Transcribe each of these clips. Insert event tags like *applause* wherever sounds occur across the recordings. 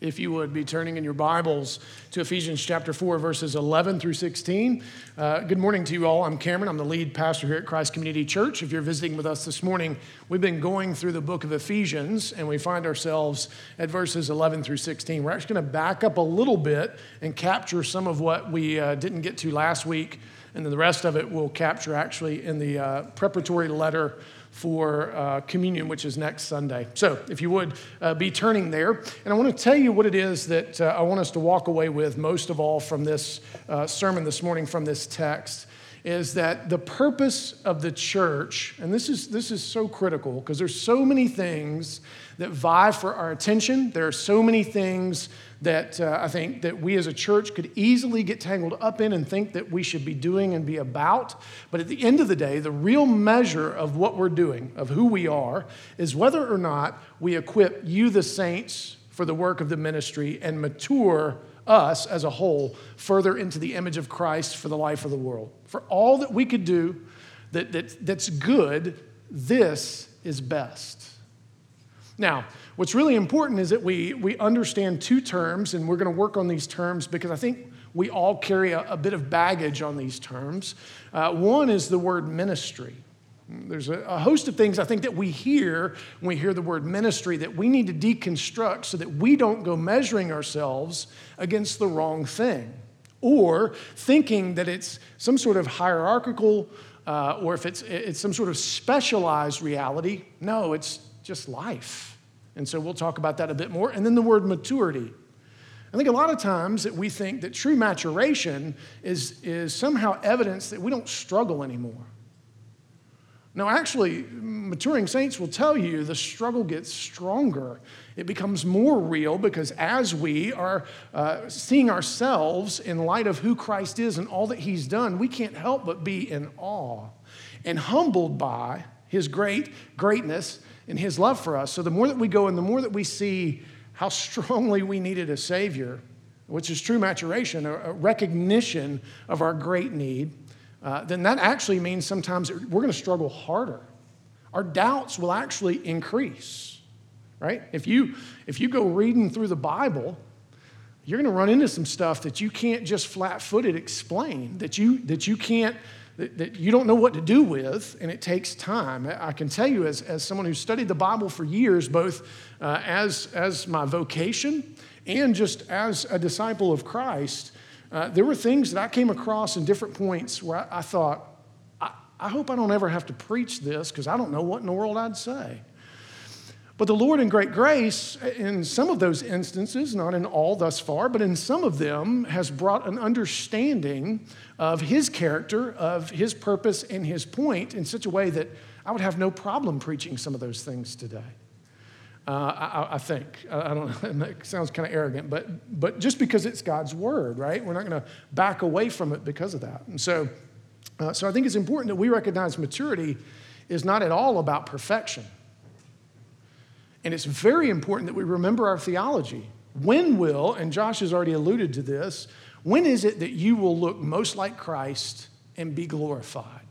if you would be turning in your Bibles to Ephesians chapter 4, verses 11 through 16. Uh, good morning to you all. I'm Cameron. I'm the lead pastor here at Christ Community Church. If you're visiting with us this morning, we've been going through the book of Ephesians, and we find ourselves at verses 11 through 16. We're actually going to back up a little bit and capture some of what we uh, didn't get to last week, and then the rest of it we'll capture actually in the uh, preparatory letter for uh, communion, which is next Sunday. So, if you would uh, be turning there, and I want to tell you what it is that uh, I want us to walk away with most of all from this uh, sermon this morning, from this text, is that the purpose of the church, and this is, this is so critical because there's so many things that vie for our attention, there are so many things that uh, I think that we as a church could easily get tangled up in and think that we should be doing and be about. But at the end of the day, the real measure of what we're doing, of who we are, is whether or not we equip you, the saints, for the work of the ministry and mature us as a whole further into the image of Christ for the life of the world. For all that we could do that, that, that's good, this is best. Now, what's really important is that we, we understand two terms, and we're going to work on these terms because I think we all carry a, a bit of baggage on these terms. Uh, one is the word ministry. There's a, a, host of things I think that we hear when we hear the word ministry that we need to deconstruct so that we don't go measuring ourselves against the wrong thing or thinking that it's some sort of hierarchical uh, or if it's, it's some sort of specialized reality. No, it's just life. And so we'll talk about that a bit more. And then the word maturity. I think a lot of times that we think that true maturation is, is somehow evidence that we don't struggle anymore. No, actually, maturing saints will tell you the struggle gets stronger. It becomes more real because as we are uh, seeing ourselves in light of who Christ is and all that He's done, we can't help but be in awe and humbled by His great greatness in his love for us. So the more that we go and the more that we see how strongly we needed a Savior, which is true maturation, a, recognition of our great need, uh, then that actually means sometimes we're going to struggle harder. Our doubts will actually increase, right? If you, if you go reading through the Bible, you're going to run into some stuff that you can't just flat footed explain, that you, that you can't that, that you don't know what to do with, and it takes time. I can tell you, as, as someone who studied the Bible for years, both uh, as, as my vocation and just as a disciple of Christ, uh, there were things that I came across in different points where I, I thought, I, I hope I don't ever have to preach this because I don't know what in the world I'd say. But the Lord, in great grace, in some of those instances, not in all thus far, but in some of them, has brought an understanding of His character, of His purpose, and His point in such a way that I would have no problem preaching some of those things today. Uh, I, I, think. I, don't know, *laughs* that sounds kind of arrogant, but, but just because it's God's word, right? We're not going to back away from it because of that. And so, uh, so I think it's important that we recognize maturity is not at all about perfection. And it's very important that we remember our theology. When will, and Josh has already alluded to this, when is it that you will look most like Christ and be glorified?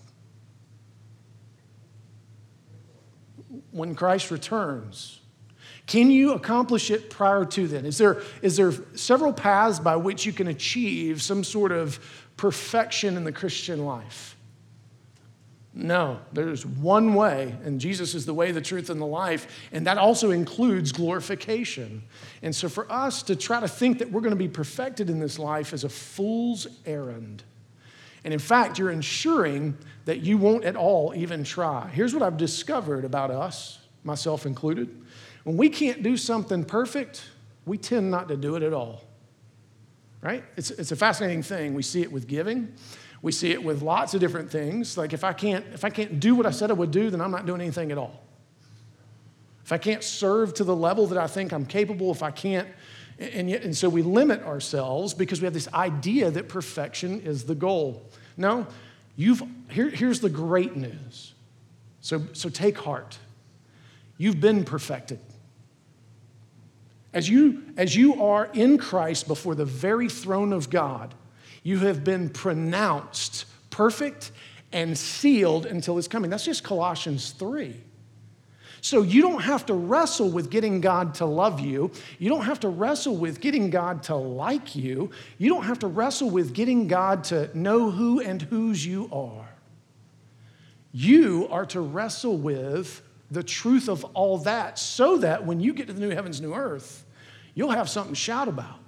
When Christ returns. Can you accomplish it prior to then? Is there, is there several paths by which you can achieve some sort of perfection in the Christian life? No, there's one way, and Jesus is the way, the truth, and the life, and that also includes glorification. And so, for us to try to think that we're going to be perfected in this life is a fool's errand. And in fact, you're ensuring that you won't at all even try. Here's what I've discovered about us, myself included. When we can't do something perfect, we tend not to do it at all. Right? It's, it's a fascinating thing. We see it with giving. We see it with lots of different things. Like if I can't, if I can't do what I said I would do, then I'm not doing anything at all. If I can't serve to the level that I think I'm capable, if I can't, and, yet, and so we limit ourselves because we have this idea that perfection is the goal. No, you've, here, here's the great news. So, so take heart. You've been perfected. As you, as you are in Christ before the very throne of God, you have been pronounced perfect and sealed until his coming. That's just Colossians 3. So you don't have to wrestle with getting God to love you. You don't have to wrestle with getting God to like you. You don't have to wrestle with getting God to know who and whose you are. You are to wrestle with the truth of all that so that when you get to the new heavens, new earth, you'll have something to shout about.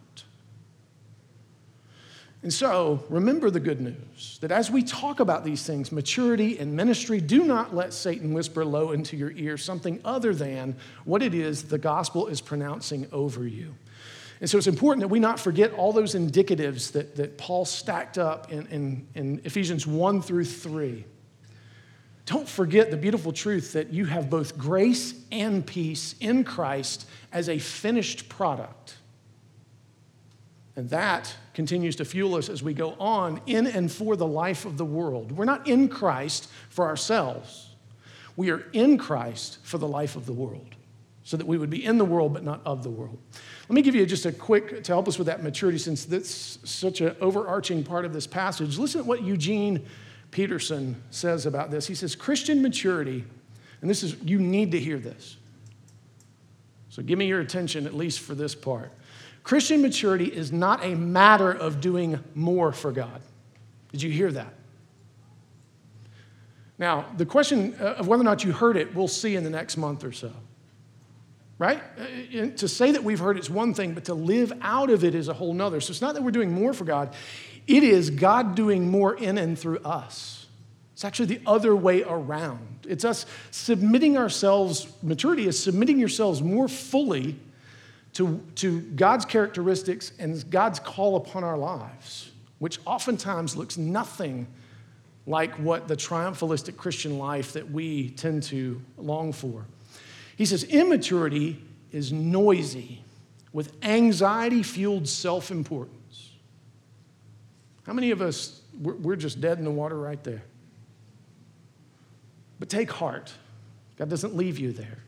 And so, remember the good news that as we talk about these things, maturity and ministry, do not let Satan whisper low into your ear something other than what it is the gospel is pronouncing over you. And so, it's important that we not forget all those indicatives that, that Paul stacked up in, in, in Ephesians 1 through 3. Don't forget the beautiful truth that you have both grace and peace in Christ as a finished product. And that continues to fuel us as we go on in and for the life of the world. We're not in Christ for ourselves, we are in Christ for the life of the world, so that we would be in the world but not of the world. Let me give you just a quick, to help us with that maturity, since that's such an overarching part of this passage. Listen to what Eugene Peterson says about this. He says, Christian maturity, and this is, you need to hear this. So give me your attention, at least for this part. Christian maturity is not a matter of doing more for God. Did you hear that? Now, the question of whether or not you heard it, we'll see in the next month or so. Right? Uh, to say that we've heard it's one thing, but to live out of it is a whole nother. So it's not that we're doing more for God, it is God doing more in and through us. It's actually the other way around. It's us submitting ourselves, maturity is submitting yourselves more fully to, to God's characteristics and God's call upon our lives, which oftentimes looks nothing like what the triumphalistic Christian life that we tend to long for. He says, immaturity is noisy with anxiety fueled self importance. How many of us, we're just dead in the water right there? But take heart, God doesn't leave you there.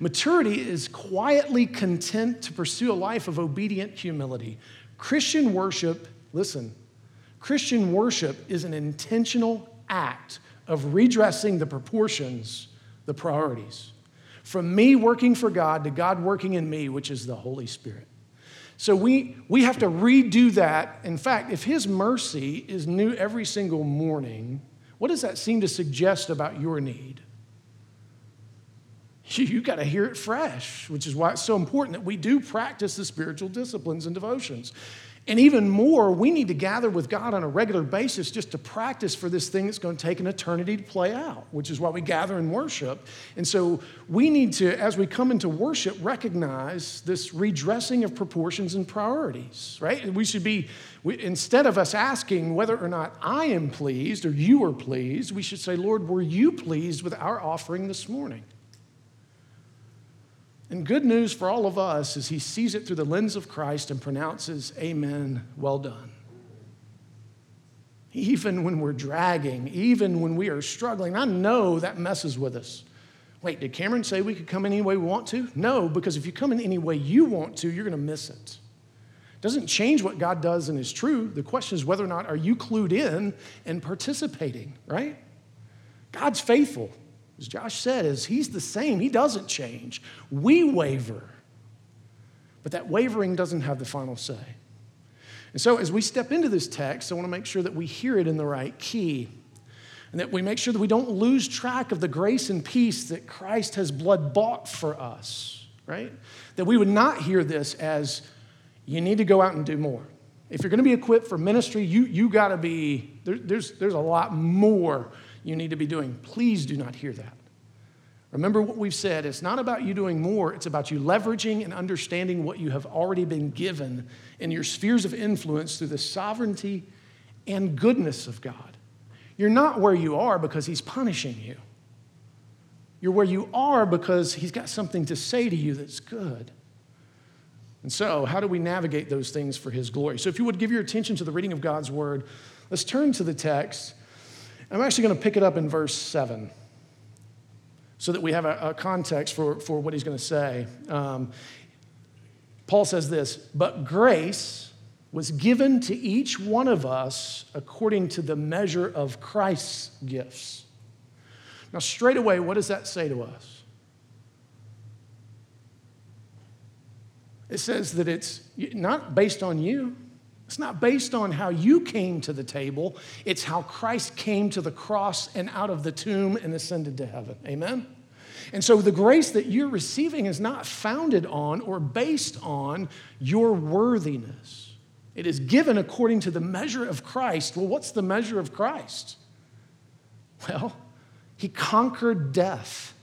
Maturity is quietly content to pursue a life of obedient humility. Christian worship, listen, Christian worship is an intentional act of redressing the proportions, the priorities. From me working for God to God working in me, which is the Holy Spirit. So we, we have to redo that. In fact, if His mercy is new every single morning, what does that seem to suggest about your need? *laughs* you got to hear it fresh, which is why it's so important that we do practice the spiritual disciplines and devotions. And even more, we need to gather with God on a regular basis just to practice for this thing that's going to take an eternity to play out, which is why we gather and worship. And so we need to, as we come into worship, recognize this redressing of proportions and priorities, right? We should be, we, instead of us asking whether or not I am pleased or you are pleased, we should say, Lord, were you pleased with our offering this morning? And good news for all of us is he sees it through the lens of Christ and pronounces, Amen, well done. Even when we're dragging, even when we are struggling, I know that messes with us. Wait, did Cameron say we could come any way we want to? No, because if you come in any way you want to, you're going to miss it. It doesn't change what God does and is true. The question is whether or not are you clued in and participating, right? God's faithful as Josh said, is he's the same. He doesn't change. We waver. But that wavering doesn't have the final say. And so as we step into this text, I want to make sure that we hear it in the right key. And that we make sure that we don't lose track of the grace and peace that Christ has blood bought for us, right? That we would not hear this as you need to go out and do more. If you're going to be equipped for ministry, you, you got to be, there, there's, there's a lot more you need to be doing. Please do not hear that. Remember what we've said. It's not about you doing more, it's about you leveraging and understanding what you have already been given in your spheres of influence through the sovereignty and goodness of God. You're not where you are because He's punishing you. You're where you are because He's got something to say to you that's good. And so, how do we navigate those things for His glory? So, if you would give your attention to the reading of God's Word, let's turn to the text I'm actually going to pick it up in verse 7 so that we have a, a context for, for what he's going to say. Um, Paul says this But grace was given to each one of us according to the measure of Christ's gifts. Now, straight away, what does that say to us? It says that it's not based on you. It's not based on how you came to the table. It's how Christ came to the cross and out of the tomb and ascended to heaven. Amen? And so the grace that you're receiving is not founded on or based on your worthiness. It is given according to the measure of Christ. Well, what's the measure of Christ? Well, he conquered death.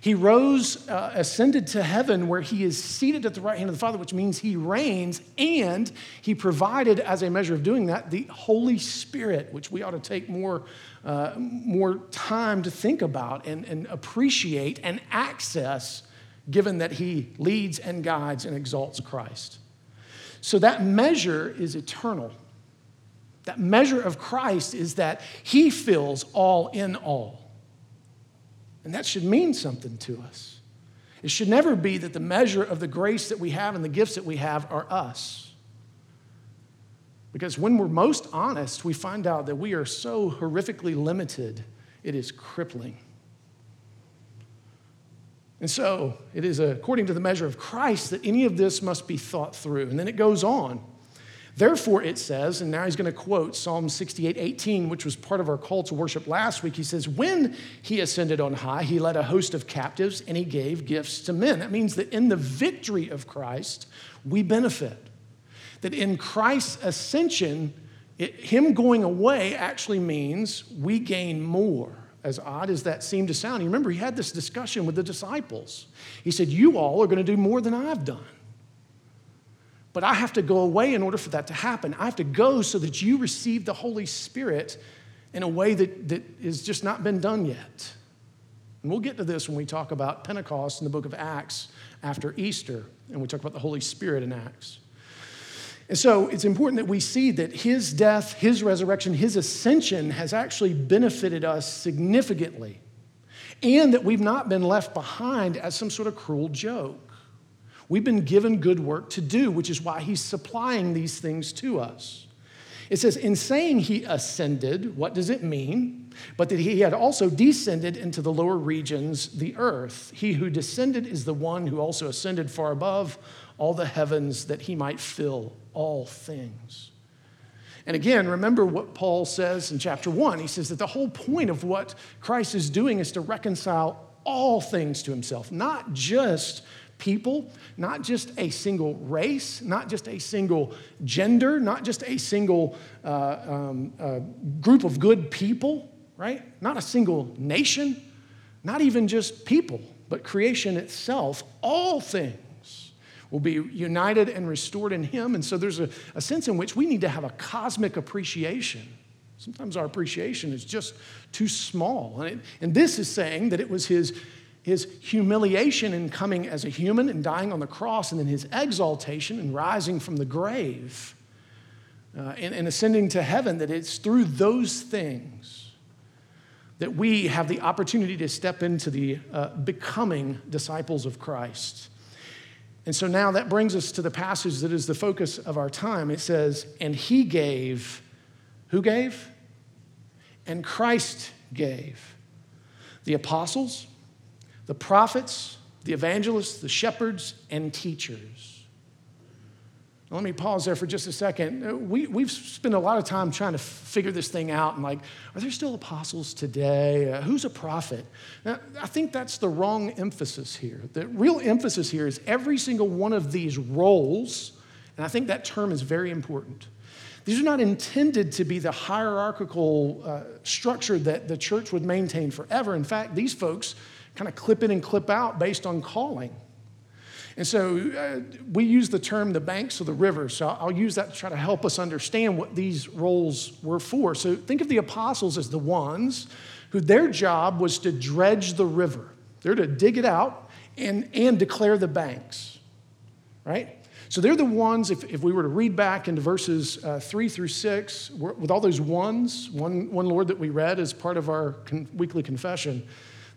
He rose, uh, ascended to heaven, where he is seated at the right hand of the Father, which means he reigns, and he provided, as a measure of doing that, the Holy Spirit, which we ought to take more, uh, more time to think about and, and appreciate and access, given that he leads and guides and exalts Christ. So that measure is eternal. That measure of Christ is that he fills all in all. And that should mean something to us. It should never be that the measure of the grace that we have and the gifts that we have are us. Because when we're most honest, we find out that we are so horrifically limited, it is crippling. And so it is according to the measure of Christ that any of this must be thought through. And then it goes on Therefore, it says, and now he's going to quote Psalm 68 18, which was part of our call to worship last week. He says, When he ascended on high, he led a host of captives and he gave gifts to men. That means that in the victory of Christ, we benefit. That in Christ's ascension, it, him going away actually means we gain more. As odd as that seemed to sound, you remember he had this discussion with the disciples. He said, You all are going to do more than I've done. But I have to go away in order for that to happen. I have to go so that you receive the Holy Spirit in a way that, that has just not been done yet. And we'll get to this when we talk about Pentecost in the book of Acts after Easter, and we talk about the Holy Spirit in Acts. And so it's important that we see that his death, his resurrection, his ascension has actually benefited us significantly, and that we've not been left behind as some sort of cruel joke. We've been given good work to do, which is why he's supplying these things to us. It says, in saying he ascended, what does it mean? But that he had also descended into the lower regions, the earth. He who descended is the one who also ascended far above all the heavens that he might fill all things. And again, remember what Paul says in chapter one. He says that the whole point of what Christ is doing is to reconcile all things to himself, not just people, not just a single race, not just a single gender, not just a single uh, um, uh, group of good people, right? Not a single nation, not even just people, but creation itself, all things will be united and restored in Him. And so there's a, a sense in which we need to have a cosmic appreciation. Sometimes our appreciation is just too small. And, it, and this is saying that it was His his humiliation in coming as a human and dying on the cross, and then his exaltation and rising from the grave uh, and, and ascending to heaven, that it's through those things that we have the opportunity to step into the uh, becoming disciples of Christ. And so now that brings us to the passage that is the focus of our time. It says, And he gave, who gave? And Christ gave. The apostles, the prophets, the evangelists, the shepherds, and teachers. Let me pause there for just a second. Uh, we, we've spent a lot of time trying to figure this thing out and, like, are there still apostles today? Uh, who's a prophet? Now, I think that's the wrong emphasis here. The real emphasis here is every single one of these roles, and I think that term is very important. These are not intended to be the hierarchical uh, structure that the church would maintain forever. In fact, these folks kind of clip in and clip out based on calling. And so uh, we use the term the banks of the river. So I'll use that to try to help us understand what these roles were for. So think of the apostles as the ones who their job was to dredge the river. They're to dig it out and, and declare the banks, right? So they're the ones, if, if we were to read back into verses uh, three through six, with all those ones, one, one Lord that we read as part of our con- weekly confession,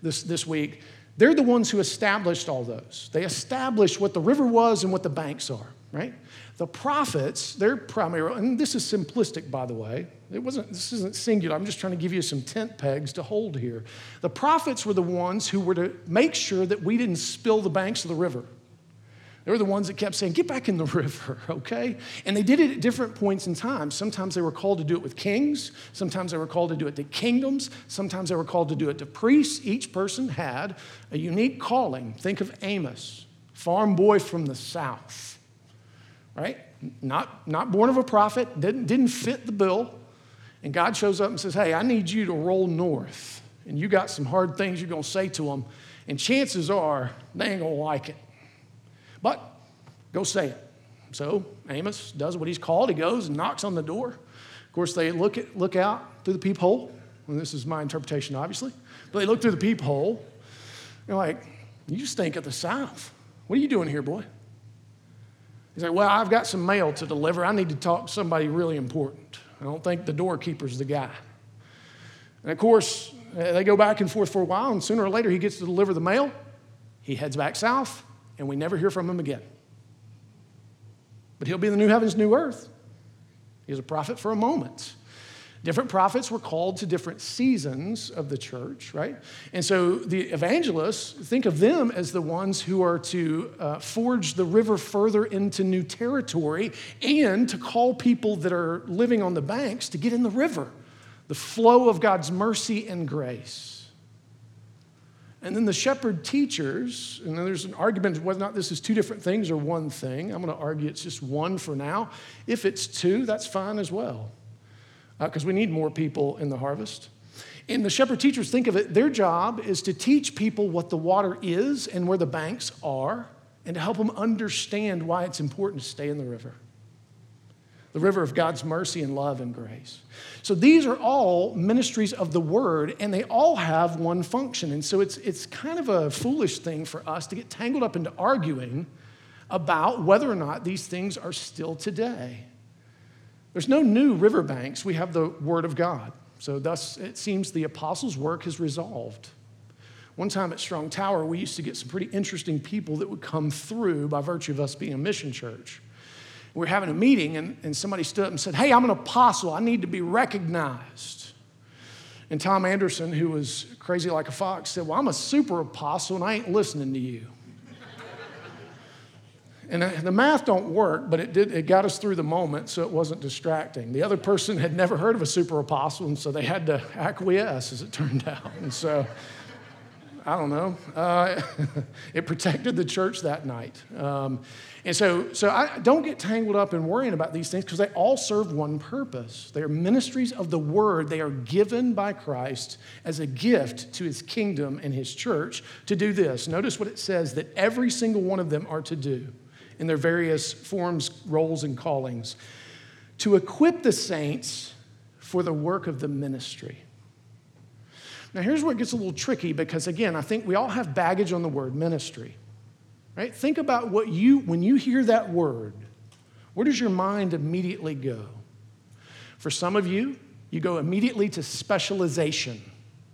this, this week, they're the ones who established all those. They established what the river was and what the banks are, right? The prophets, their primary, and this is simplistic, by the way. It wasn't, this isn't singular. I'm just trying to give you some tent pegs to hold here. The prophets were the ones who were to make sure that we didn't spill the banks of the river. They were the ones that kept saying, Get back in the *laughs* river, okay? And they did it at different points in time. Sometimes they were called to do it with kings, sometimes they were called to do it to kingdoms, sometimes they were called to do it to priests. Each person had a unique calling. Think of Amos, farm boy from the south, right? Not, not born of a prophet, didn't, didn't fit the bill. And God shows up and says, Hey, I need you to roll north. And you got some hard things you're going to say to them. And chances are they ain't going to like it. But go say it. So Amos does what he's called. He goes and knocks on the door. Of course, they look, at, look out through the peephole. And this is my interpretation, obviously. But they look through the peephole. They're like, You stink of the South. What are you doing here, boy? He's like, Well, I've got some mail to deliver. I need to talk to somebody really important. I don't think the doorkeeper's the guy. And of course, they go back and forth for a while, and sooner or later he gets to deliver the mail. He heads back south, and we never hear from him again. But he'll be in the new heavens, new earth. He's a prophet for a moment. Different prophets were called to different seasons of the church, right? And so the evangelists, think of them as the ones who are to uh, forge the river further into new territory and to call people that are living on the banks to get in the river, the flow of God's mercy and grace. And then the shepherd teachers, and then there's an argument whether or not this is two different things or one thing. I'm going to argue it's just one for now. If it's two, that's fine as well, because uh, we need more people in the harvest. And the shepherd teachers think of it, their job is to teach people what the water is and where the banks are, and to help them understand why it's important to stay in the river the river of God's mercy and love and grace. So these are all ministries of the word, and they all have one function. And so it's, it's kind of a foolish thing for us to get tangled up into arguing about whether or not these things are still today. There's no new riverbanks, we have the word of God. So thus, it seems the apostles' work has resolved. One time at Strong Tower, we used to get some pretty interesting people that would come through by virtue of us being a mission church we were having a meeting, and, and somebody stood up and said, Hey, I'm an apostle. I need to be recognized. And Tom Anderson, who was crazy like a fox, said, Well, I'm a super apostle, and I ain't listening to you. And uh, the math don't work, but it, did, it got us through the moment, so it wasn't distracting. The other person had never heard of a super apostle, and so they had to acquiesce, as it turned *laughs* out. And so I don't know. Uh, *laughs* it protected the church that night. Um, and so, so I don't get tangled up in worrying about these things because they all serve one purpose. They are ministries of the word. They are given by Christ as a gift to his kingdom and his church to do this. Notice what it says that every single one of them are to do in their various forms, roles, and callings to equip the saints for the work of the ministry. Now, here's where it gets a little tricky because, again, I think we all have baggage on the word ministry. Right? Think about what you, when you hear that word, where does your mind immediately go? For some of you, you go immediately to specialization,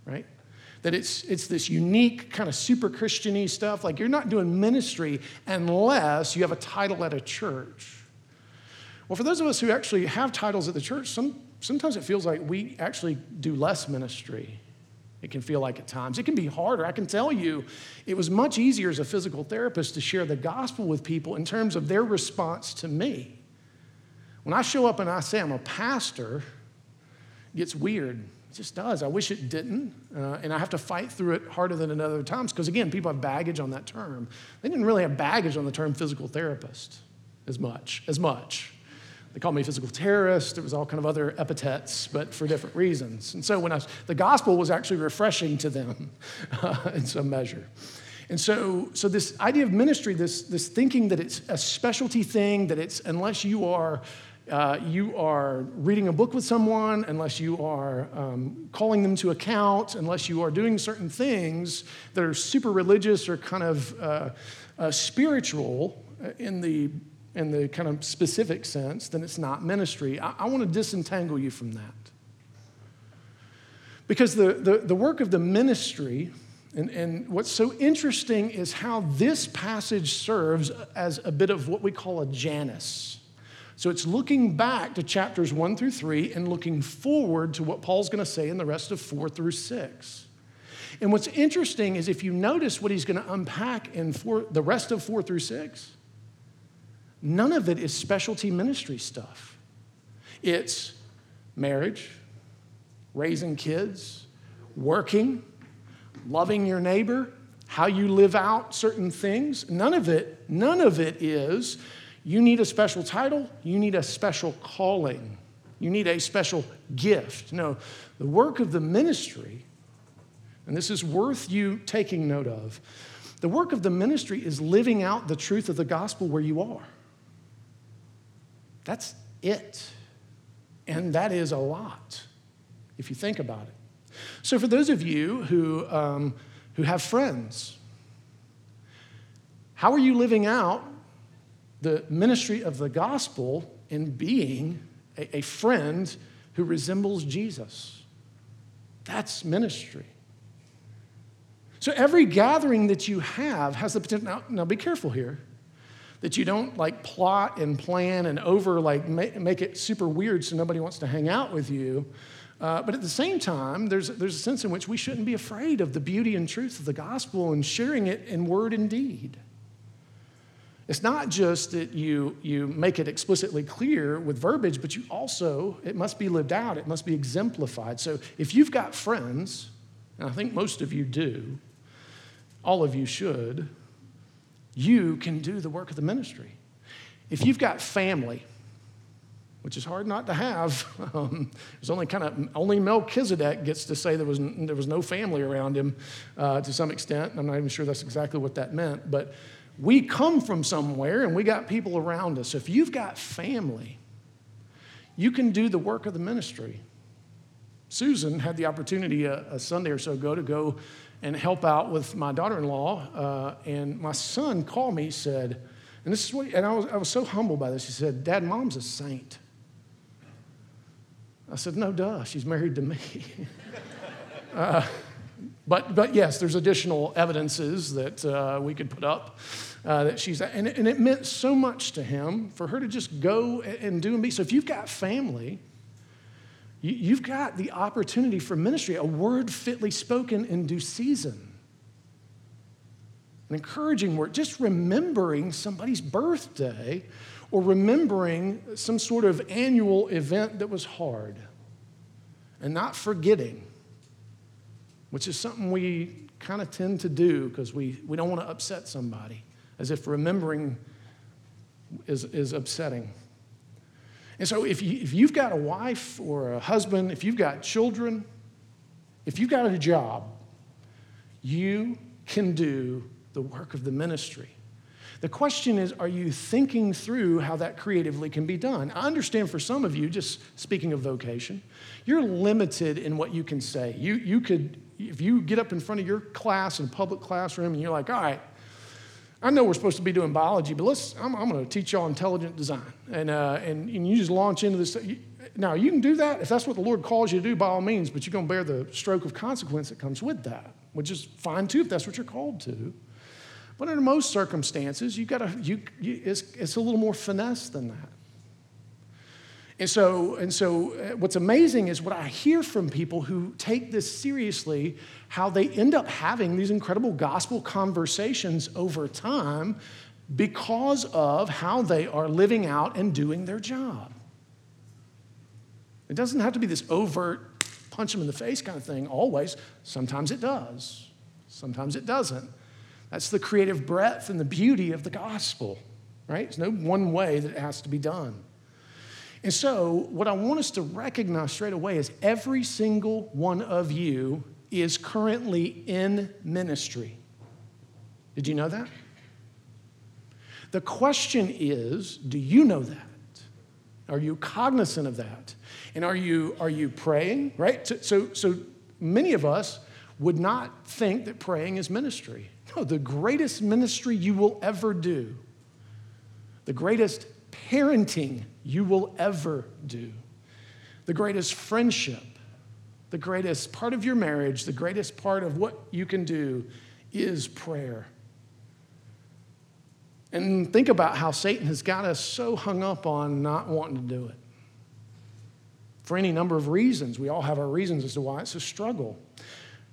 right? That it's, it's this unique kind of super Christiany stuff. Like you're not doing ministry unless you have a title at a church. Well, for those of us who actually have titles at the church, some, sometimes it feels like we actually do less ministry it can feel like at times. It can be harder. I can tell you, it was much easier as a physical therapist to share the gospel with people in terms of their response to me. When I show up and I say I'm a pastor, it gets weird. It just does. I wish it didn't. Uh, and I have to fight through it harder than at other times because, again, people have baggage on that term. They didn't really have baggage on the term physical therapist as much, as much. They called me a physical terrorist. There was all kind of other epithets, but for different reasons. And so when I was, the gospel was actually refreshing to them uh, *laughs* in some measure. And so, so this idea of ministry, this, this thinking that it's a specialty thing, that it's unless you are uh, you are reading a book with someone, unless you are um, calling them to account, unless you are doing certain things that are super religious or kind of uh, uh, spiritual in the in the kind of specific sense, then it's not ministry. I, I want to disentangle you from that. Because the, the, the work of the ministry, and, and what's so interesting is how this passage serves as a bit of what we call a Janus. So it's looking back to chapters one through three and looking forward to what Paul's going to say in the rest of four through six. And what's interesting is if you notice what he's going to unpack in four, the rest of four through six, none of it is specialty ministry stuff. It's marriage, raising kids, working, loving your neighbor, how you live out certain things. None of it, none of it is you need a special title, you need a special calling, you need a special gift. No, the work of the ministry, and this is worth you taking note of, the work of the ministry is living out the truth of the gospel where you are. That's it. And that is a lot if you think about it. So, for those of you who, um, who have friends, how are you living out the ministry of the gospel in being a, a friend who resembles Jesus? That's ministry. So, every gathering that you have has the potential. Now, now be careful here that you don't like plot and plan and over like make, make it super weird so nobody wants to hang out with you uh, but at the same time, there's, there's a sense in which we shouldn't be afraid of the beauty and truth of the gospel and sharing it in word and deed. It's not just that you, you make it explicitly clear with verbiage, but you also, it must be lived out, it must be exemplified. So if you've got friends, and I think most of you do, all of you should, you can do the work of the ministry. If you've got family, which is hard not to have. *laughs* Um, there's only kind of only Melchizedek gets to say there was there was no family around him uh, to some extent. I'm not even sure that's exactly what that meant, but we come from somewhere and we got people around us. If you've got family, you can do the work of the ministry. Susan had the opportunity a, a Sunday or so ago to go and help out with my daughter-in-law, uh, and my son called me said. And this is what, and I was, I was so humbled by this. He said, Dad, mom's a saint. I said, No, duh, she's married to me. *laughs* uh, but, but yes, there's additional evidences that uh, we could put up uh, that she's, and, and it meant so much to him for her to just go and do and be. So if you've got family, you've got the opportunity for ministry, a word fitly spoken in due season an encouraging word, just remembering somebody's birthday or remembering some sort of annual event that was hard and not forgetting, which is something we kind of tend to do because we, we don't want to upset somebody, as if remembering is, is upsetting. And so, if, you, if you've got a wife or a husband, if you've got children, if you've got a job, you can do the work of the ministry. The question is, are you thinking through how that creatively can be done? I understand for some of you, just speaking of vocation, you're limited in what you can say. You, you could, if you get up in front of your class in a public classroom and you're like, all right, I know we're supposed to be doing biology, but let's, I'm, I'm going to teach y'all intelligent design. And, uh, and, and you just launch into this. Now, you can do that if that's what the Lord calls you to do, by all means, but you're going to bear the stroke of consequence that comes with that, which is fine too if that's what you're called to. But under most circumstances, you got to, you, you, it's, it's a little more finesse than that. And so, and so, uh, what's amazing is what I hear from people who take this seriously, how they end up having these incredible gospel conversations over time because of how they are living out and doing their job. It doesn't have to be this overt, punch them in the face kind of thing always. Sometimes it does, sometimes it doesn't. That's the creative breadth and the beauty of the gospel, right? There's no one way that it has to be done. And so, what I want us to recognize straight away is every single one of you is currently in ministry. Did you know that? The question is do you know that? Are you cognizant of that? And are you, are you praying, right? So, so, so many of us would not think that praying is ministry. No, the greatest ministry you will ever do, the greatest parenting you will ever do, the greatest friendship, the greatest part of your marriage, the greatest part of what you can do is prayer. And think about how Satan has got us so hung up on not wanting to do it. For any number of reasons. We all have our reasons as to why it's a struggle.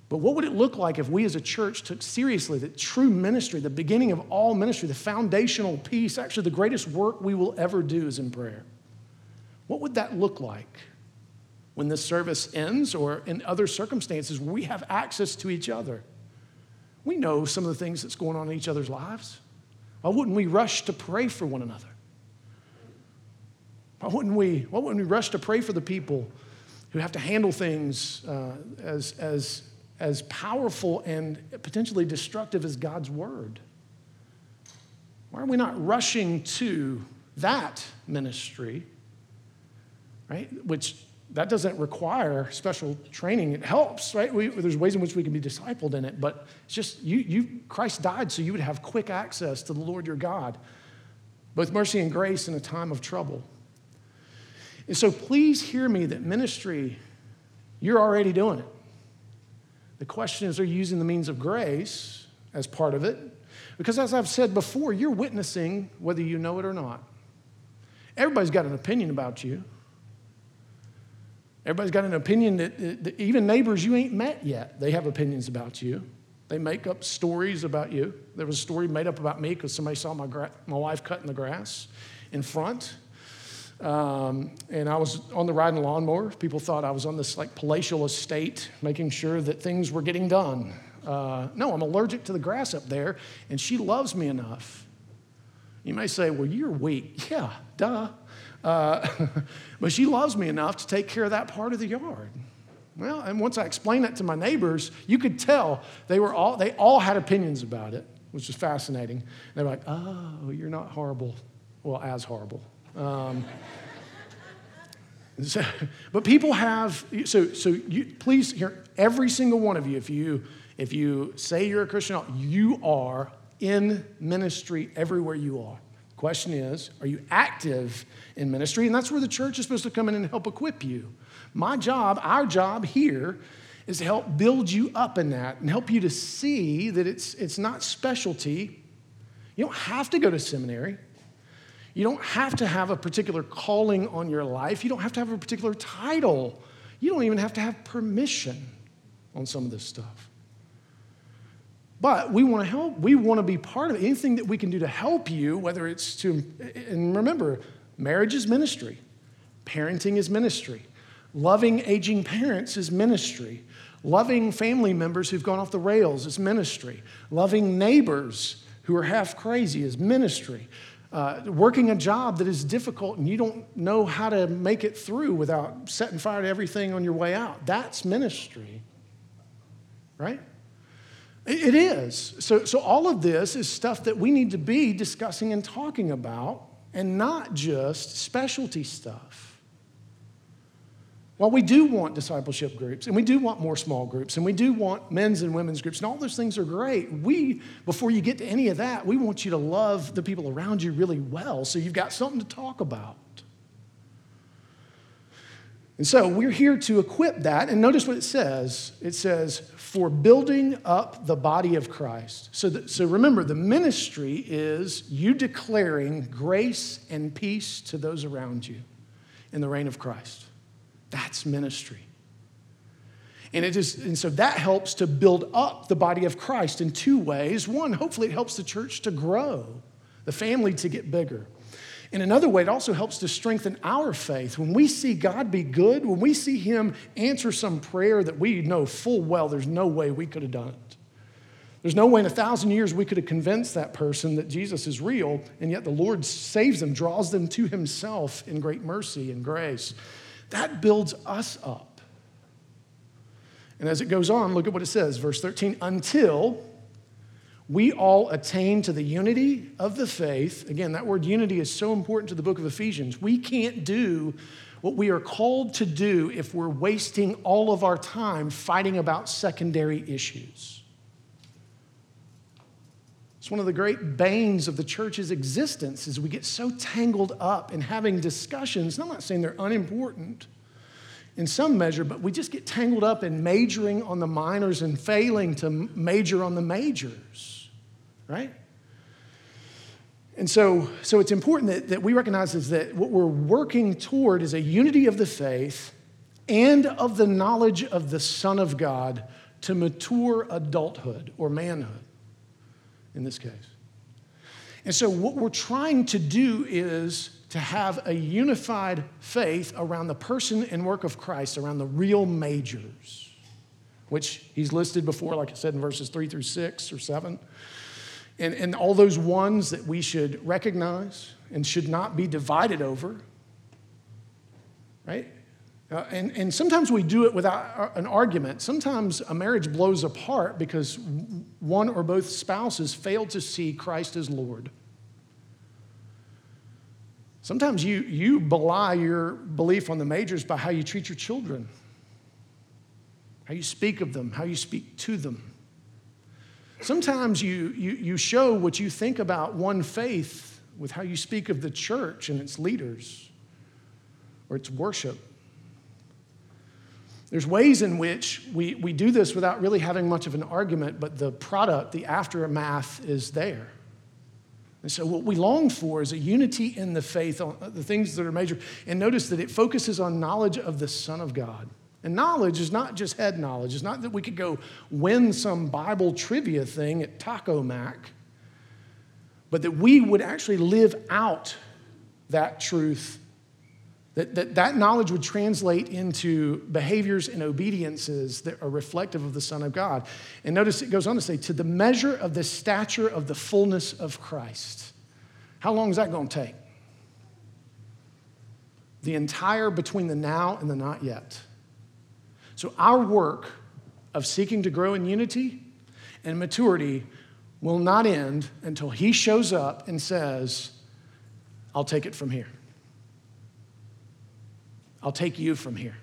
But what would it look like if we as a church took seriously that true ministry, the beginning of all ministry, the foundational piece, actually the greatest work we will ever do is in prayer? What would that look like when this service ends or in other circumstances where we have access to each other? We know some of the things that's going on in each other's lives. Why wouldn't we rush to pray for one another? Why wouldn't we, why wouldn't we rush to pray for the people who have to handle things uh, as, as as powerful and potentially destructive as God's word? Why are we not rushing to that ministry, right? Which that doesn't require special training. It helps, right? We, there's ways in which we can be discipled in it, but it's just you, you, Christ died so you would have quick access to the Lord your God, both mercy and grace in a time of trouble. And so please hear me that ministry, you're already doing it. The question is, are you using the means of grace as part of it? Because as I've said before, you're witnessing whether you know it or not. Everybody's got an opinion about you. Everybody's got an opinion that, that, even neighbors you ain't met yet, they have opinions about you. They make up stories about you. There was a story made up about me because somebody saw my, gra- my wife cutting the grass in front. Um, and I was on the riding lawnmower. People thought I was on this like palatial estate, making sure that things were getting done. Uh, no, I'm allergic to the grass up there, and she loves me enough. You may say, well, you're weak. Yeah, duh. Uh, *laughs* but she loves me enough to take care of that part of the yard. Well, and once I explained that to my neighbors, you could tell they were all they all had opinions about it, which was fascinating. They're like, "Oh, you're not horrible. Well, as horrible." Um, so, but people have, so, so you, please hear, every single one of you, if you, if you say you're a Christian, you are in ministry everywhere you are. Question is, are you active in ministry? And that's where the church is supposed to come in and help equip you. My job, our job here, is to help build you up in that and help you to see that it's, it's not specialty. You don't have to go to seminary. You don't have to have a particular calling on your life. You don't have to have a particular title. You don't even have to have permission on some of this stuff. But we want to help. We want to be part of it. Anything that we can do to help you, whether it's to, and remember, marriage is ministry, parenting is ministry, loving aging parents is ministry, loving family members who've gone off the rails is ministry, loving neighbors who are half crazy is ministry uh, working a job that is difficult and you don't know how to make it through without setting fire to everything on your way out. That's ministry, right? It, is. So, so, all of this is stuff that we need to be discussing and talking about, and not just specialty stuff. While we do want discipleship groups, and we do want more small groups, and we do want men's and women's groups, and all those things are great, we, before you get to any of that, we want you to love the people around you really well so you've got something to talk about. And so we're here to equip that. And notice what it says it says, for building up the body of Christ. So, so remember, the ministry is you declaring grace and peace to those around you in the reign of Christ. That's ministry. And, it is, and so that helps to build up the body of Christ in two ways. One, hopefully, it helps the church to grow, the family to get bigger. In another way, it also helps to strengthen our faith. When we see God be good, when we see Him answer some prayer that we know full well there's no way we could have done it. There's no way in a thousand years we could have convinced that person that Jesus is real, and yet the Lord saves them, draws them to Himself in great mercy and grace. That builds us up. And as it goes on, look at what it says, verse 13, until we all attain to the unity of the faith. Again, that word unity is so important to the book of Ephesians. We can't do what we are called to do if we're wasting all of our time fighting about secondary issues. It's one of the great banes of the church's existence is we get so tangled up in having discussions. I'm not saying they're unimportant in some measure, but we just get tangled up in majoring on the minors and failing to major on the majors, right? And so, so it's important that, that we recognize is that what we're working toward is a unity of the faith and of the knowledge of the Son of God to mature adulthood or manhood in this case. And so, what we're trying to do is to have a unified faith around the person and work of Christ, around the real majors, which he's listed before, like I said in verses three through six or seven. And, and all those ones that we should recognize and should not be divided over, right? Uh, and, and sometimes we do it without an argument. Sometimes a marriage blows apart because one or both spouses fail to see Christ as Lord. Sometimes you, you belie your belief on the majors by how you treat your children, how you speak of them, how you speak to them. Sometimes you, you, you show what you think about one faith with how you speak of the church and its leaders or its worship. There's ways in which we, we do this without really having much of an argument, but the product, the aftermath, is there. And so, what we long for is a unity in the faith, on the things that are major. And notice that it focuses on knowledge of the Son of God. And knowledge is not just head knowledge. It's not that we could go win some Bible trivia thing at Taco Mac, but that we would actually live out that truth that, that that knowledge would translate into behaviors and obediences that are reflective of the Son of God. And notice it goes on to say, to the measure of the stature of the fullness of Christ. How long is that going to take? The entire between the now and the not yet. So, our work of seeking to grow in unity and maturity will not end until He shows up and says, I'll take it from here. I'll take you from here.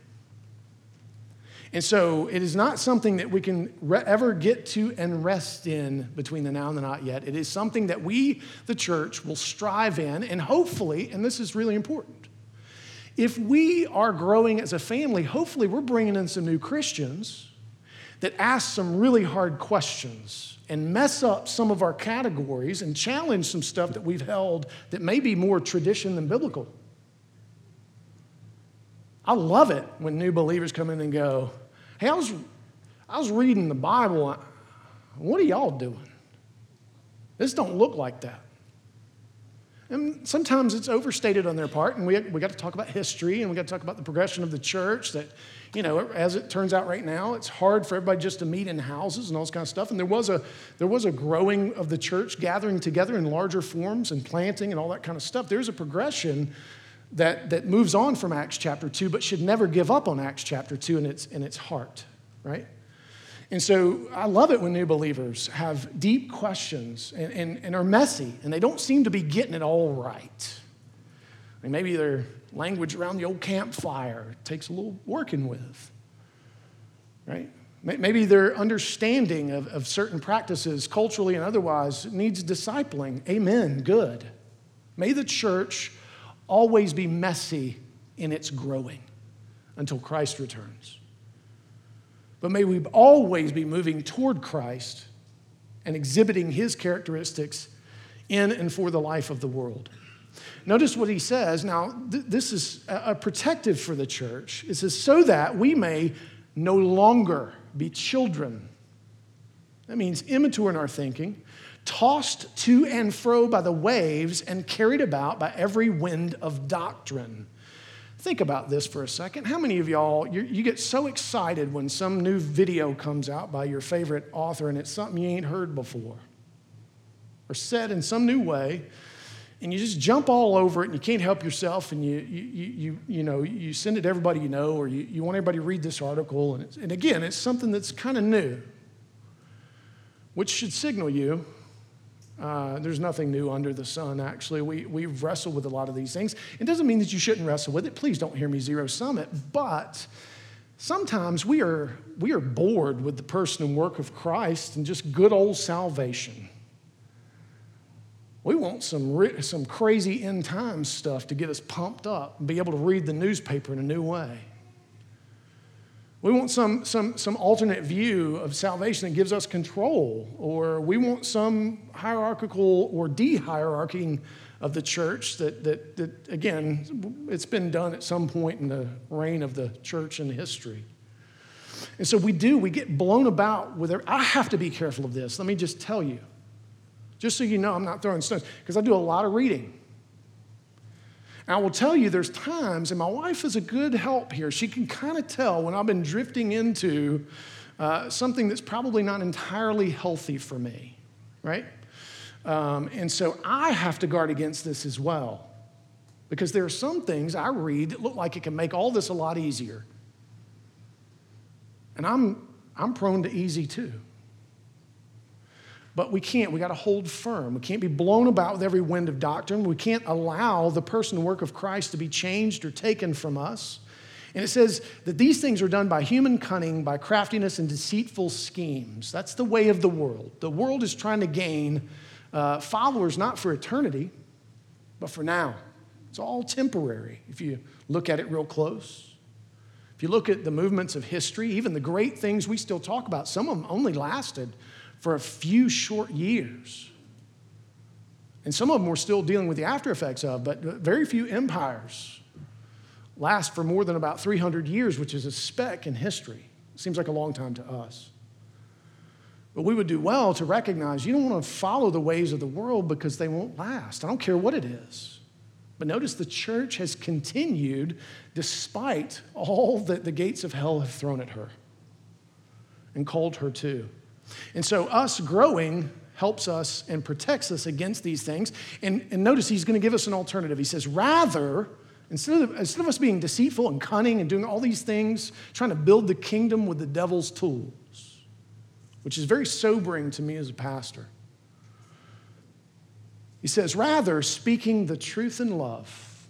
And so it is not something that we can re- ever get to and rest in between the now and the not yet. It is something that we, the church, will strive in, and hopefully, and this is really important, if we are growing as a family, hopefully we're bringing in some new Christians that ask some really hard questions and mess up some of our categories and challenge some stuff that we've held that may be more tradition than biblical. I love it when new believers come in and go, Hey, I was, I was reading the Bible. What are y'all doing? This don't look like that. And sometimes it's overstated on their part, and we, we got to talk about history and we got to talk about the progression of the church. That, you know, as it turns out right now, it's hard for everybody just to meet in houses and all this kind of stuff. And there was a, there was a growing of the church gathering together in larger forms and planting and all that kind of stuff. There's a progression that, that moves on from Acts chapter 2, but should never give up on Acts chapter 2 in its, in its heart, right? And so I love it when new believers have deep questions and, and, and are messy, and they don't seem to be getting it all right. I mean, maybe their language around the old campfire takes a little working with, right? Maybe their understanding of, of certain practices, culturally and otherwise, needs discipling. Amen, good. May the church always be messy in its growing until Christ returns. But may we always be moving toward Christ and exhibiting his characteristics in and for the life of the world. Notice what he says. Now, th- this is a protective for the church. It says, so that we may no longer be children. That means immature in our thinking, tossed to and fro by the waves and carried about by every wind of doctrine. Think about this for a second. How many of y'all, you get so excited when some new video comes out by your favorite author and it's something you ain't heard before or said in some new way, and you just jump all over it and you can't help yourself and you, you, you, you, know, you send it to everybody you know or you, you want everybody to read this article. And, and again, it's something that's kind of new, which should signal you uh, there's nothing new under the sun, actually. We, we've wrestled with a lot of these things. It doesn't mean that you shouldn't wrestle with it. Please don't hear me zero sum it. But sometimes we are, we are bored with the person and work of Christ and just good old salvation. We want some, some crazy end time stuff to get us pumped up and be able to read the newspaper in a new way. We want some, some, some alternate view of salvation that gives us control, or we want some hierarchical or de hierarchying of the church that, that, that, again, it's been done at some point in the reign of the church in history. And so we do, we get blown about with it. I have to be careful of this. Let me just tell you. Just so you know, I'm not throwing stones, because I do a lot of reading. I will tell you, there's times, and my wife is a good help here. She can kind of tell when I've been drifting into uh, something that's probably not entirely healthy for me, right? Um, and so I have to guard against this as well. Because there are some things I read that look like it can make all this a lot easier. And I'm, I'm prone to easy too. But we can't. We got to hold firm. We can't be blown about with every wind of doctrine. We can't allow the person and work of Christ to be changed or taken from us. And it says that these things are done by human cunning, by craftiness and deceitful schemes. That's the way of the world. The world is trying to gain uh, followers not for eternity, but for now. It's all temporary if you look at it real close. If you look at the movements of history, even the great things we still talk about, some of them only lasted for a few short years. And some of them we're still dealing with the after effects of, but very few empires last for more than about 300 years, which is a speck in history. Seems like a long time to us. But we would do well to recognize you don't want to follow the ways of the world because they won't last. I don't care what it is. But notice the church has continued despite all that the gates of hell have thrown at her and called her to. And so, us growing helps us and protects us against these things. And, and notice he's going to give us an alternative. He says, rather, instead of, instead of us being deceitful and cunning and doing all these things, trying to build the kingdom with the devil's tools, which is very sobering to me as a pastor. He says, rather, speaking the truth in love,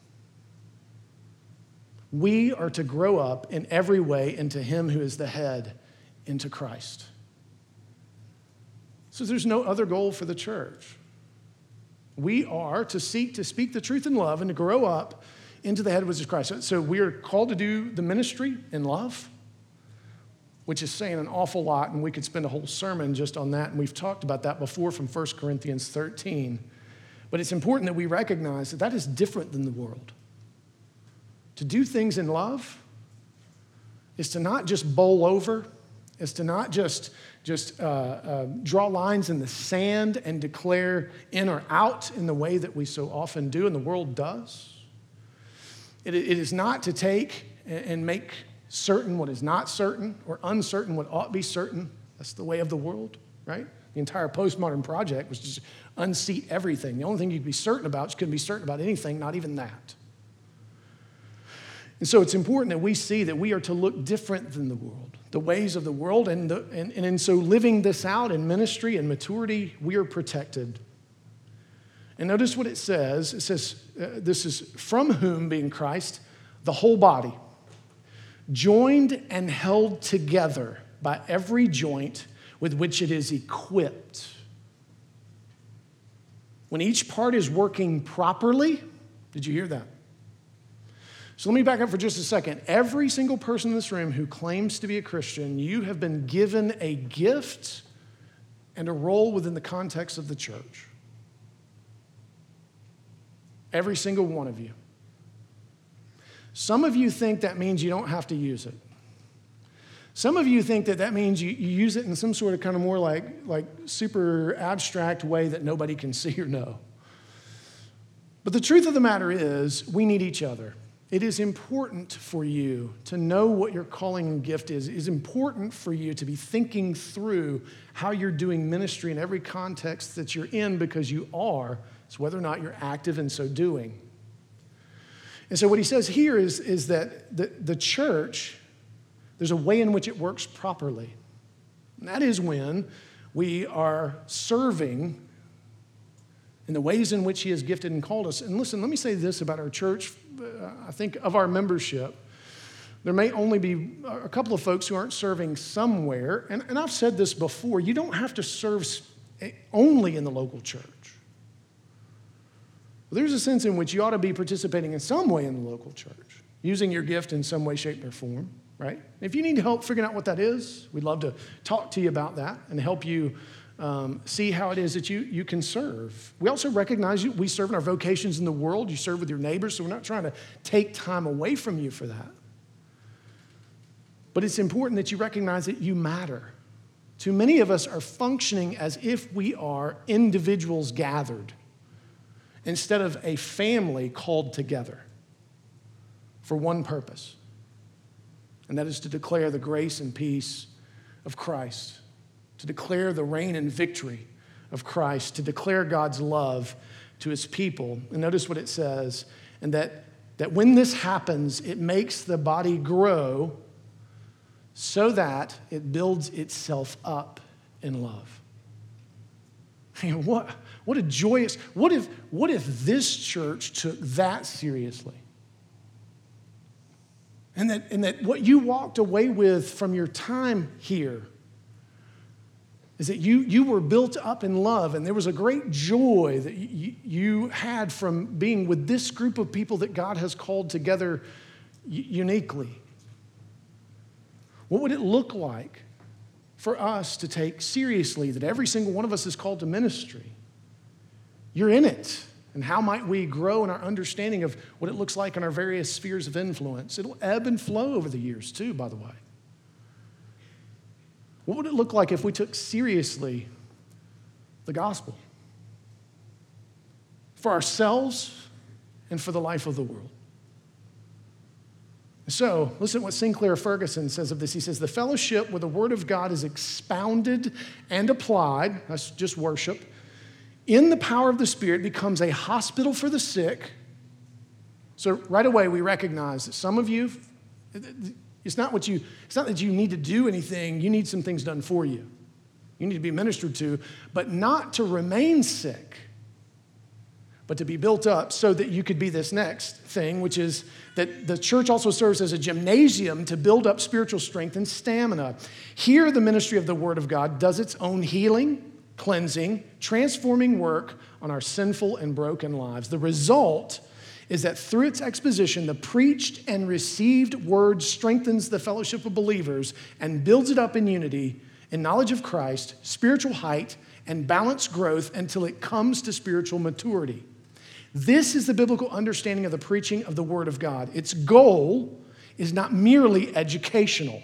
we are to grow up in every way into Him who is the head, into Christ. So there's no other goal for the church. We are to seek to speak the truth in love and to grow up into the head, which is Christ. So we are called to do the ministry in love, which is saying an awful lot, and we could spend a whole sermon just on that. And we've talked about that before from 1 Corinthians 13. But it's important that we recognize that that is different than the world. To do things in love is to not just bowl over, is to not just just uh, uh, draw lines in the sand and declare in or out in the way that we so often do and the world does. it, it is not to take and make certain what is not certain or uncertain what ought to be certain. That's the way of the world, right? The entire postmodern project was just unseat everything. The only thing you could be certain about, you couldn't be certain about anything, not even that. And so it's important that we see that we are to look different than the world, the ways of the world. And, the, and, and in so living this out in ministry and maturity, we are protected. And notice what it says it says, uh, This is from whom, being Christ, the whole body, joined and held together by every joint with which it is equipped. When each part is working properly, did you hear that? So let me back up for just a second. Every single person in this room who claims to be a Christian, you have been given a gift and a role within the context of the church. Every single one of you. Some of you think that means you don't have to use it. Some of you think that that means you, you use it in some sort of kind of more like, like super abstract way that nobody can *laughs* see or know. But the truth of the matter is, we need each other. It is important for you to know what your calling and gift is. It is important for you to be thinking through how you're doing ministry in every context that you're in because you are. It's whether or not you're active in so doing. And so, what he says here is, is that the, the church, there's a way in which it works properly. And that is when we are serving in the ways in which He has gifted and called us. And listen, let me say this about our church. I think of our membership, there may only be a couple of folks who aren't serving somewhere. And, and I've said this before you don't have to serve eh, only in the local church. There's a sense in which you ought to be participating in some way in the local church, using your gift in some way, shape, or form, right? If you need help figuring out what that is, we'd love to talk to you about that and help you um, see how it is that you, you can serve. We also recognize you, we serve in our vocations in the world. You serve with your neighbors, so we're not trying to take time away from you for that. But it's important that you recognize that you matter. Too many of us are functioning as if we are individuals gathered instead of a family called together for one purpose, and that is to declare the grace and peace of Christ, to declare the reign and victory of Christ, to declare God's love to his people. And notice what it says, and that, that when this happens, it makes the body grow so that it builds itself up in love. *laughs* what, what a joyous, what if, what if this church took that seriously? And that, and that what you walked away with from your time here is that you, you were built up in love, and there was a great joy that you, you had from being with this group of people that God has called together uniquely. What would it look like for us to take seriously that every single one of us is called to ministry? You're in it. And how might we grow in our understanding of what it looks like in our various spheres of influence? It'll ebb and flow over the years, too, by the way. What would it look like if we took seriously the gospel for ourselves and for the life of the world? So, listen to what Sinclair Ferguson says of this. He says, The fellowship where the Word of God is expounded and applied, that's just worship, in the power of the Spirit becomes a hospital for the sick. So, right away, we recognize that some of you, it's not what you, it's not that you need to do anything, you need some things done for you. You need to be ministered to, but not to remain sick, but to be built up so that you could be this next thing, which is that the church also serves as a gymnasium to build up spiritual strength and stamina. Here, the ministry of the Word of God does its own healing, cleansing, transforming work on our sinful and broken lives. The result is that through its exposition, the preached and received word strengthens the fellowship of believers and builds it up in unity, in knowledge of Christ, spiritual height, and balanced growth until it comes to spiritual maturity. This is the biblical understanding of the preaching of the Word of God. Its goal is not merely educational.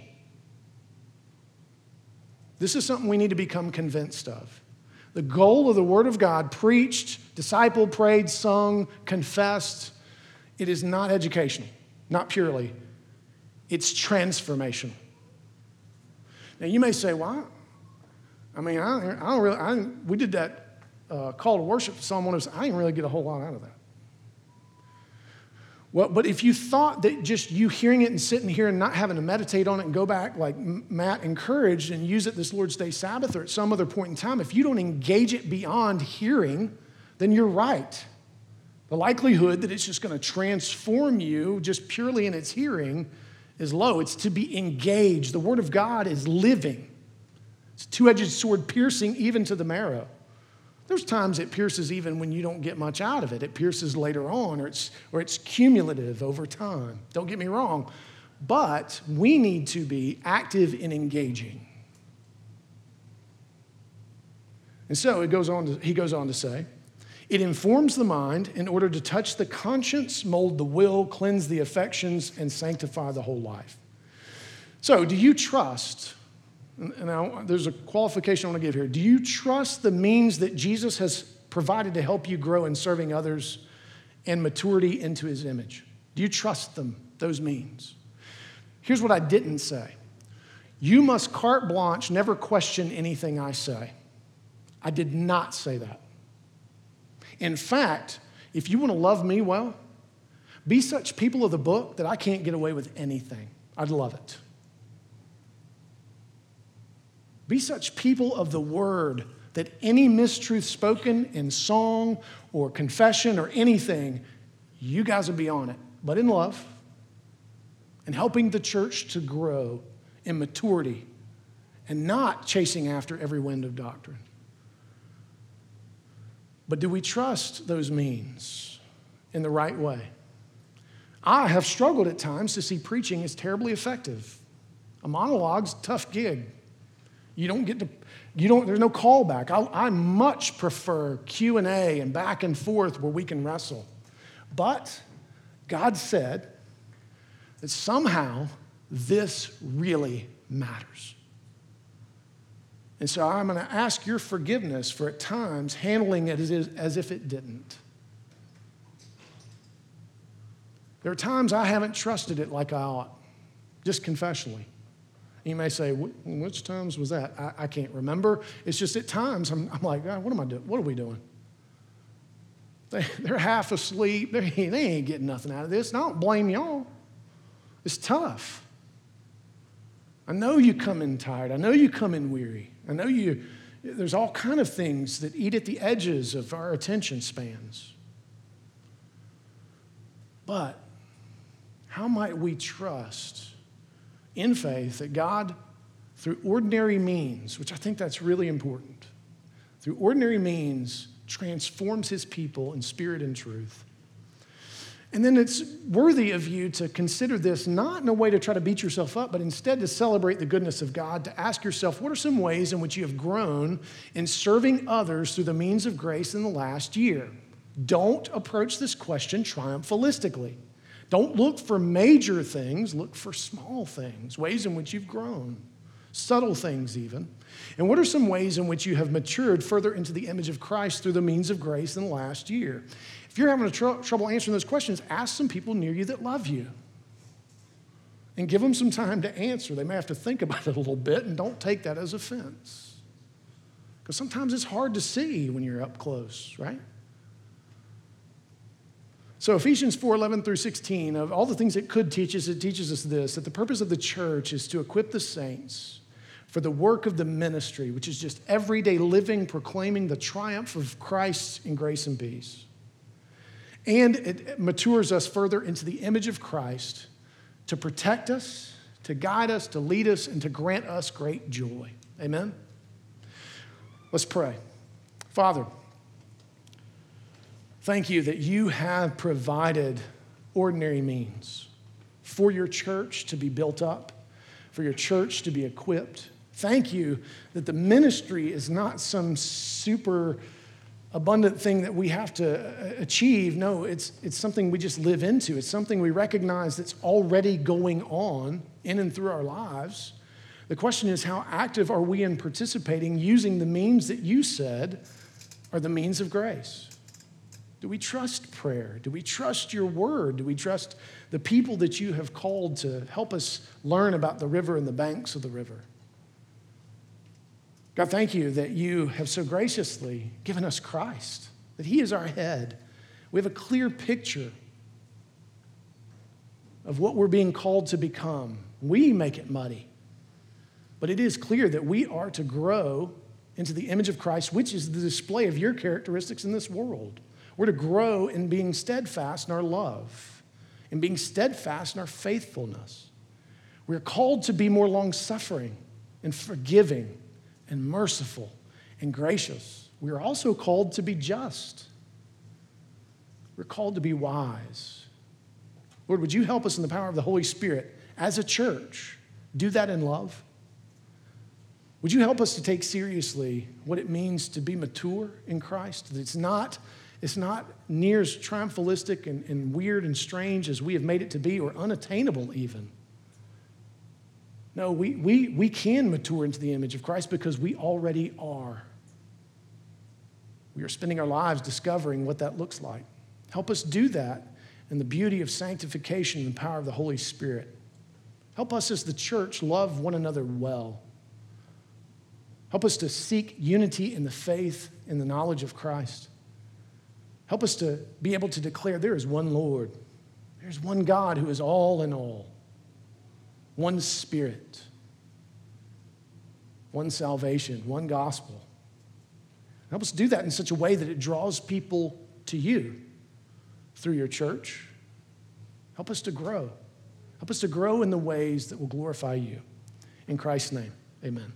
This is something we need to become convinced of. The goal of the Word of God, preached, discipled, prayed, sung, confessed, it is not educational, not purely. It's transformational. Now, you may say, well, I mean, I don't, I don't really, I we did that uh, call to worship for Psalm 107. I didn't really get a whole lot out of that. Well, but if you thought that just you hearing it and sitting here and not having to meditate on it and go back, like Matt encouraged, and use it this Lord's Day Sabbath or at some other point in time, if you don't engage it beyond hearing, then you're right. The likelihood that it's just going to transform you just purely in its hearing is low. It's to be engaged. The Word of God is living, it's a two edged sword piercing even to the marrow. There's times it pierces even when you don't get much out of it. It pierces later on, or it's, or it's cumulative over time. Don't get me wrong. But we need to be active in engaging. And so it goes on to, he goes on to say, it informs the mind in order to touch the conscience, mold the will, cleanse the affections, and sanctify the whole life. So, do you trust? Now, there's a qualification I want to give here. Do you trust the means that Jesus has provided to help you grow in serving others and maturity into his image? Do you trust them, those means? Here's what I didn't say You must carte blanche, never question anything I say. I did not say that. In fact, if you want to love me well, be such people of the book that I can't get away with anything. I'd love it. Be such people of the word that any mistruth spoken in song or confession or anything, you guys would be on it, but in love and helping the church to grow in maturity and not chasing after every wind of doctrine. But do we trust those means in the right way? I have struggled at times to see preaching as terribly effective. A monologue's a tough gig. You don't get to, you don't, there's no callback. I, I much prefer Q&A and back and forth where we can wrestle. But God said that somehow this really matters. And so I'm going to ask your forgiveness for at times handling it as, as if it didn't. There are times I haven't trusted it like I ought, just confessionally. You may say, which times was that? I, I can't remember. It's just at times I'm, I'm like, God, what am I doing? What are we doing? They, they're half asleep. They're, they ain't getting nothing out of this. And I don't blame y'all. It's tough. I know you come in tired. I know you come in weary. I know you, there's all kind of things that eat at the edges of our attention spans. But how might we trust in faith that God, through ordinary means, which I think that's really important, through ordinary means, transforms his people in spirit and truth? And then it's worthy of you to consider this not in a way to try to beat yourself up, but instead to celebrate the goodness of God, to ask yourself, what are some ways in which you have grown in serving others through the means of grace in the last year? Don't approach this question triumphalistically. Don't look for major things, look for small things, ways in which you've grown, subtle things even. And what are some ways in which you have matured further into the image of Christ through the means of grace in the last year? If you're having tr- trouble answering those questions, ask some people near you that love you and give them some time to answer. They may have to think about it a little bit and don't take that as offense. Because sometimes it's hard to see when you're up close, right? So Ephesians 4 11 through 16, of all the things it could teach us, it teaches us this that the purpose of the church is to equip the saints for the work of the ministry, which is just everyday living, proclaiming the triumph of Christ in grace and peace. And it matures us further into the image of Christ to protect us, to guide us, to lead us, and to grant us great joy. Amen? Let's pray. Father, Thank you that you have provided ordinary means for your church to be built up, for your church to be equipped. Thank you that the ministry is not some super abundant thing that we have to uh, achieve. No, it's, it's something we just live into. It's something we recognize that's already going on in and through our lives. The question is, how active are we in participating using the means that you said are the means of grace? Do we trust prayer? Do we trust your word? Do we trust the people that you have called to help us learn about the river and the banks of the river? God, thank you that you have so graciously given us Christ, that He is our head. We have a clear picture of what we're being called to become. We make it muddy, but it is clear that we are to grow into the image of Christ, which is the display of your characteristics in this world. We're to grow in being steadfast in our love, in being steadfast in our faithfulness. We're called to be more long suffering and forgiving and merciful and gracious. We are also called to be just. We're called to be wise. Lord, would you help us in the power of the Holy Spirit as a church do that in love? Would you help us to take seriously what it means to be mature in Christ? That it's not it's not near as triumphalistic and, and weird and strange as we have made it to be, or unattainable even. No, we, we, we can mature into the image of Christ because we already are. We are spending our lives discovering what that looks like. Help us do that in the beauty of sanctification and the power of the Holy Spirit. Help us as the church love one another well. Help us to seek unity in the faith and the knowledge of Christ. Help us to be able to declare there is one Lord, there's one God who is all in all, one Spirit, one salvation, one gospel. Help us do that in such a way that it draws people to you through your church. Help us to grow. Help us to grow in the ways that will glorify you. In Christ's name, amen.